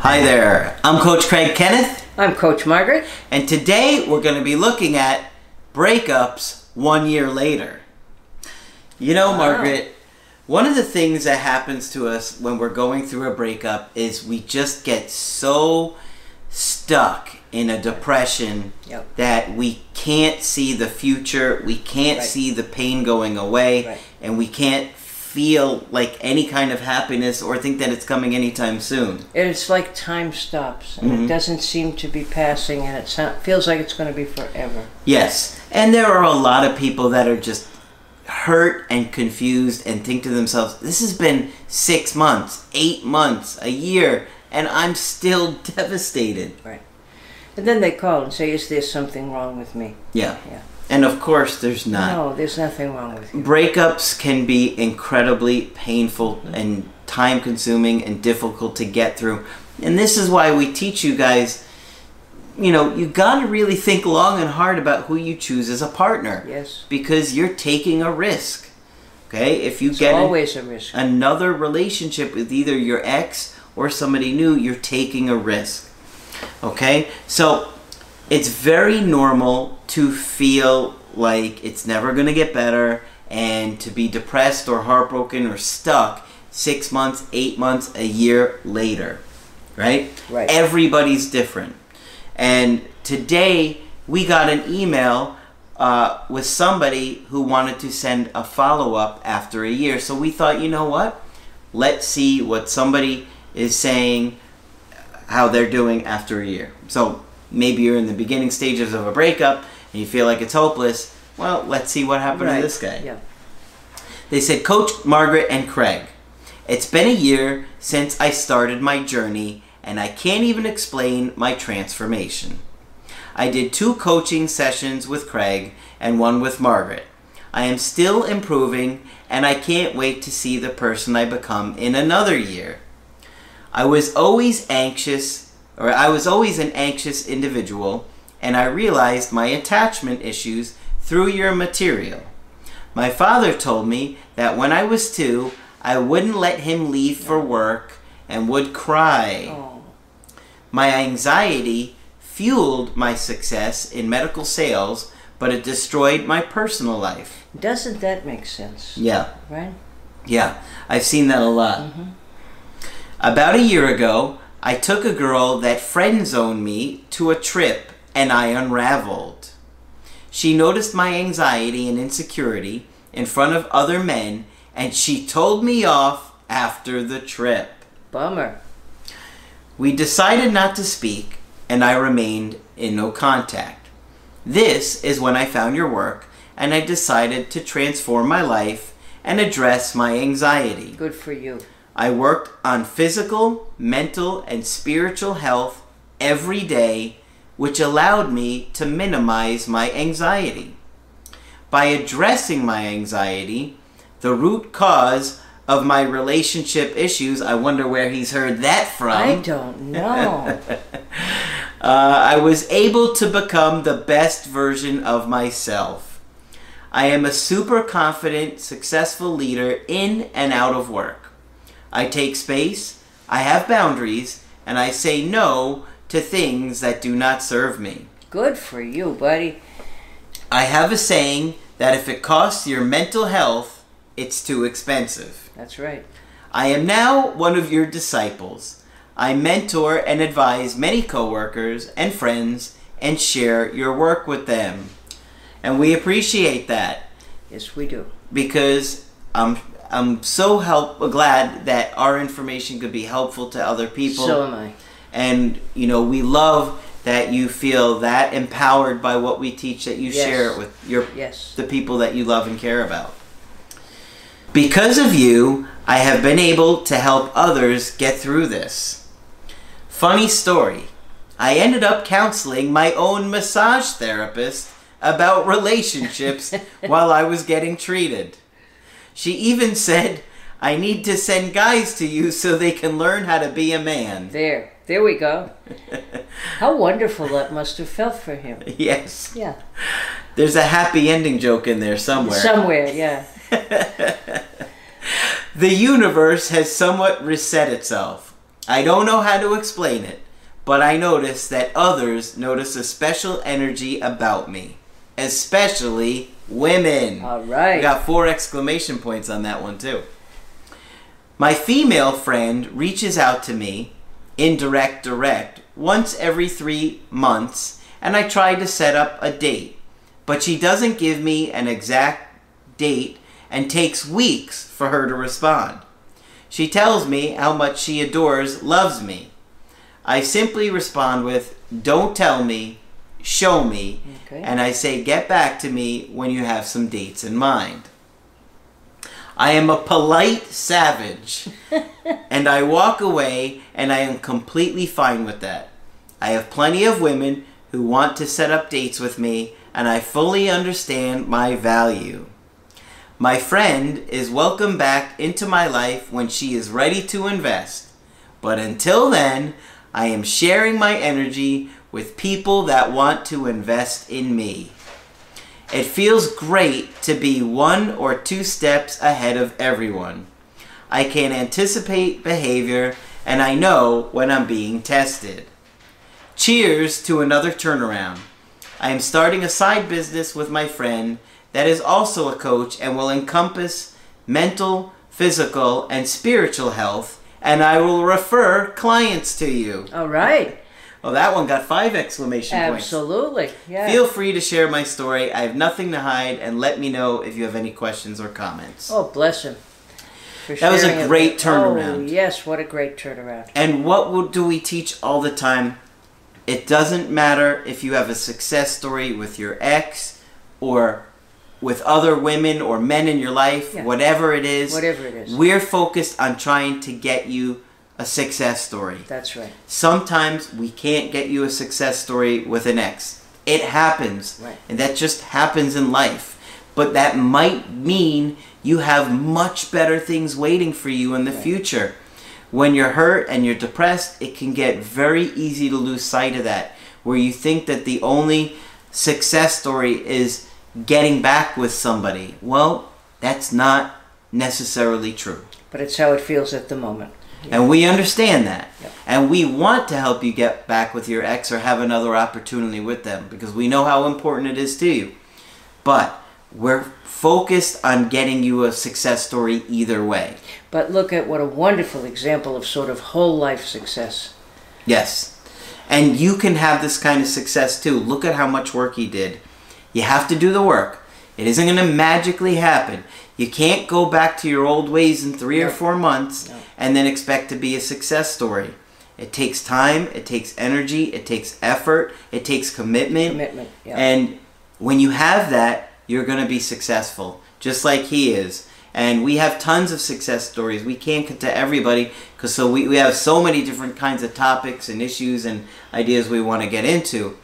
Hi there, I'm Coach Craig Kenneth, I'm Coach Margaret. and today we're going to be looking at breakups one year later. You know, Wow. Margaret, one of the things that happens to us when we're going through a breakup is we just get so stuck in a depression Yep. that we can't see the future, we can't Right. see the pain going away, Right. and we can't feel like any kind of happiness or think that it's coming anytime soon. It's like time stops and Mm-hmm. it doesn't seem to be passing and it so- feels like it's going to be forever. Yes, and there are a lot of people that are just hurt and confused and think to themselves, this has been six months, eight months, a year, and I'm still devastated. Right. And then they call and say, Is there something wrong with me? Yeah. Yeah. And of course, there's not. No, there's nothing wrong with you. Breakups can be incredibly painful mm-hmm. and time consuming and difficult to get through. And this is why we teach you guys you know, you got to really think long and hard about who you choose as a partner. Yes. Because you're taking a risk. Okay? If you It's get always a risk. another relationship with either your ex or somebody new, you're taking a risk. Okay? So it's very normal to feel like it's never going to get better and to be depressed or heartbroken or stuck six months, eight months, a year later. Right? Right. Everybody's different. And today we got an email uh, with somebody who wanted to send a follow up after a year. So we thought, you know what? Let's see what somebody is saying, how they're doing after a year. So maybe you're in the beginning stages of a breakup and you feel like it's hopeless. Well, let's see what happened to this guy. Yeah. They said, Coach Margaret and Craig, it's been a year since I started my journey, and I can't even explain my transformation. I did two coaching sessions with Craig and one with Margaret. I am still improving, and I can't wait to see the person I become in another year. I was always anxious, or I was always an anxious individual, and I realized my attachment issues through your material. My father told me that when I was two, I wouldn't let him leave for work and would cry. Oh. My anxiety fueled my success in medical sales, but it destroyed my personal life. Doesn't that make sense? Yeah. Right? Yeah, I've seen that a lot. Mm-hmm. About a year ago, I took a girl that friend zoned me to a trip and I unraveled. She noticed my anxiety and insecurity in front of other men and she told me off after the trip. Bummer. We decided not to speak, and I remained in no contact. This is when I found your work, and I decided to transform my life and address my anxiety. Good for you. I worked on physical, mental, and spiritual health every day, which allowed me to minimize my anxiety. By addressing my anxiety, the root cause of my relationship issues, I wonder where he's heard that from. I don't know. Uh, I was able to become the best version of myself. I am a super confident, successful leader in and out of work. I take space, I have boundaries, and I say no to things that do not serve me. Good for you, buddy. I have a saying that if it costs your mental health, it's too expensive. That's right. I am now one of your disciples. I mentor and advise many coworkers and friends and share your work with them. And we appreciate that Yes, we do. because I'm I'm so help glad that our information could be helpful to other people So am I. and you know we love that you feel that empowered by what we teach that you Yes. share it with your Yes. the people that you love and care about. Because of you, I have been able to help others get through this. Funny story. I ended up counseling my own massage therapist about relationships while I was getting treated. She even said, I need to send guys to you so they can learn how to be a man. There. There we go. How wonderful that must have felt for him. yes. Yeah. There's a happy ending joke in there somewhere. Somewhere, yeah. The universe has somewhat reset itself. I don't know how to explain it, but I notice that others notice a special energy about me, especially women. All right. We got four exclamation points on that one, too. My female friend reaches out to me, indirect, direct, once every three months, and I try to set up a date. But she doesn't give me an exact date and takes weeks for her to respond. She tells me how much she adores, loves me. I simply respond with, Don't tell me, show me, Okay. and I say, Get back to me when you have some dates in mind. I am a polite savage, and I walk away, and I am completely fine with that. I have plenty of women who want to set up dates with me, and I fully understand my value. My friend is welcome back into my life when she is ready to invest. But until then, I am sharing my energy with people that want to invest in me. It feels great to be one or two steps ahead of everyone. I can anticipate behavior and I know when I'm being tested. Cheers to another turnaround. I am starting a side business with my friend that is also a coach and will encompass mental, physical, and spiritual health, and I will refer clients to you. All right. Well, that one got five exclamation points. Absolutely. Yeah. Feel free to share my story. I have nothing to hide, and let me know if you have any questions or comments. Oh, bless him. That was a it great turnaround. Oh, yes, what a great turnaround. And what do we teach all the time? It doesn't matter if you have a success story with your ex or with other women or men in your life, Yeah. whatever it is. Whatever it is. We're focused on trying to get you a success story. That's right. Sometimes we can't get you a success story with an ex. It happens. Right. And that just happens in life. But that might mean you have much better things waiting for you in the Right. future. When you're hurt and you're depressed, it can get very easy to lose sight of that. Where you think that the only success story is getting back with somebody. Well, that's not necessarily true. But it's how it feels at the moment. And we understand that. Yep. And we want to help you get back with your ex or have another opportunity with them because we know how important it is to you. But we're focused on getting you a success story either way. But look at what a wonderful example of sort of whole life success. Yes. And you can have this kind of success too. Look at how much work he did. You have to do the work. It isn't going to magically happen. You can't go back to your old ways in three or four months and then expect to be a success story. It takes time, it takes energy, it takes effort, it takes commitment. Commitment. Yeah. And when you have that, you're going to be successful, just like he is. And we have tons of success stories. We can't get to everybody because so we, we have so many different kinds of topics and issues and ideas we want to get into.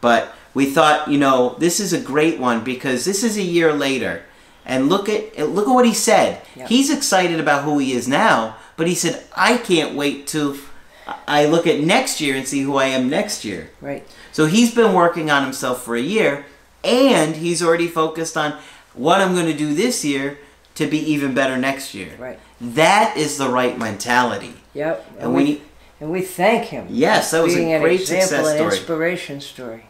But we thought, you know, this is a great one because this is a year later. And look at look at what he said. He's excited about who he is now, but he said, I can't wait to I look at next year and see who I am next year. right. So he's been working on himself for a year, and he's already focused on what I'm going to do this year to be even better next year. Right. That is the right mentality. Yep. And when we, you, and we thank him. yes, that was a an great example success and story inspiration story.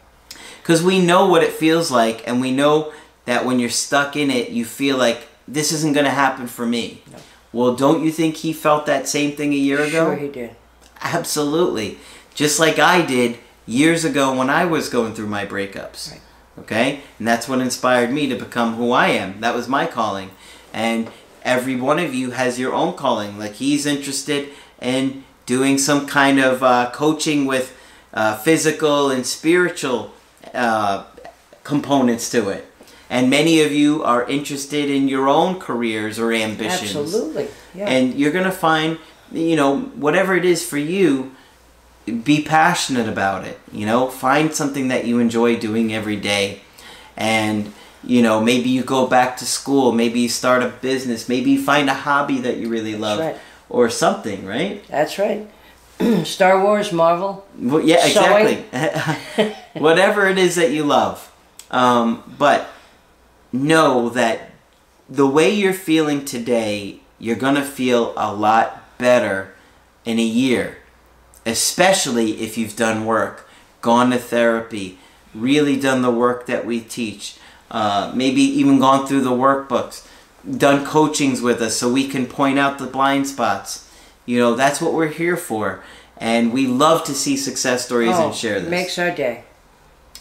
because we know what it feels like, and we know that when you're stuck in it, you feel like this isn't going to happen for me. No. Well, don't you think he felt that same thing a year ago? Sure, he did. Absolutely. Just like I did years ago when I was going through my breakups. Right. Okay? And that's what inspired me to become who I am. That was my calling. And every one of you has your own calling. Like he's interested in doing some kind of uh, coaching with uh, physical and spiritual uh, components to it. And many of you are interested in your own careers or ambitions. Absolutely. Yeah. And you're going to find, you know, whatever it is for you, be passionate about it. You know, find something that you enjoy doing every day. And, you know, maybe you go back to school, maybe you start a business, maybe you find a hobby that you really love right. or something, right? That's right. Star Wars, Marvel. Well, yeah, exactly. Whatever it is that you love. Um, but know that the way you're feeling today, you're going to feel a lot better in a year, especially if you've done work, gone to therapy, really done the work that we teach, uh, maybe even gone through the workbooks, done coachings with us so we can point out the blind spots. You know, that's what we're here for. And we love to see success stories oh, and share this. Makes our day.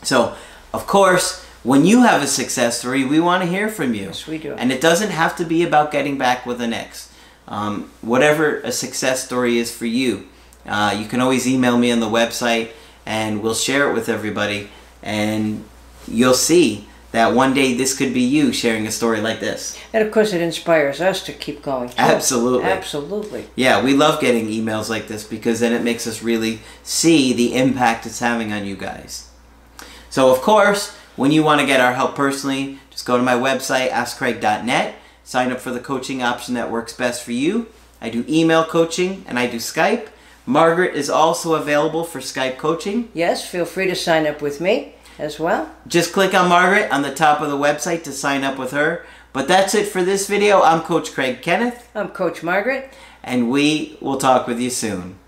So, of course, when you have a success story, we want to hear from you. Yes, we do. And it doesn't have to be about getting back with an ex. Um, whatever a success story is for you, uh, you can always email me on the website and we'll share it with everybody. And you'll see that one day this could be you sharing a story like this. And of course, it inspires us to keep going. too. Absolutely. Absolutely. Yeah, we love getting emails like this because then it makes us really see the impact it's having on you guys. So, of course, when you want to get our help personally, just go to my website, askcraig.net, sign up for the coaching option that works best for you. I do email coaching and I do Skype. Margaret is also available for Skype coaching. Yes, feel free to sign up with me as well. Just click on Margaret on the top of the website to sign up with her. But that's it for this video. I'm Coach Craig Kenneth, I'm Coach Margaret. and we will talk with you soon.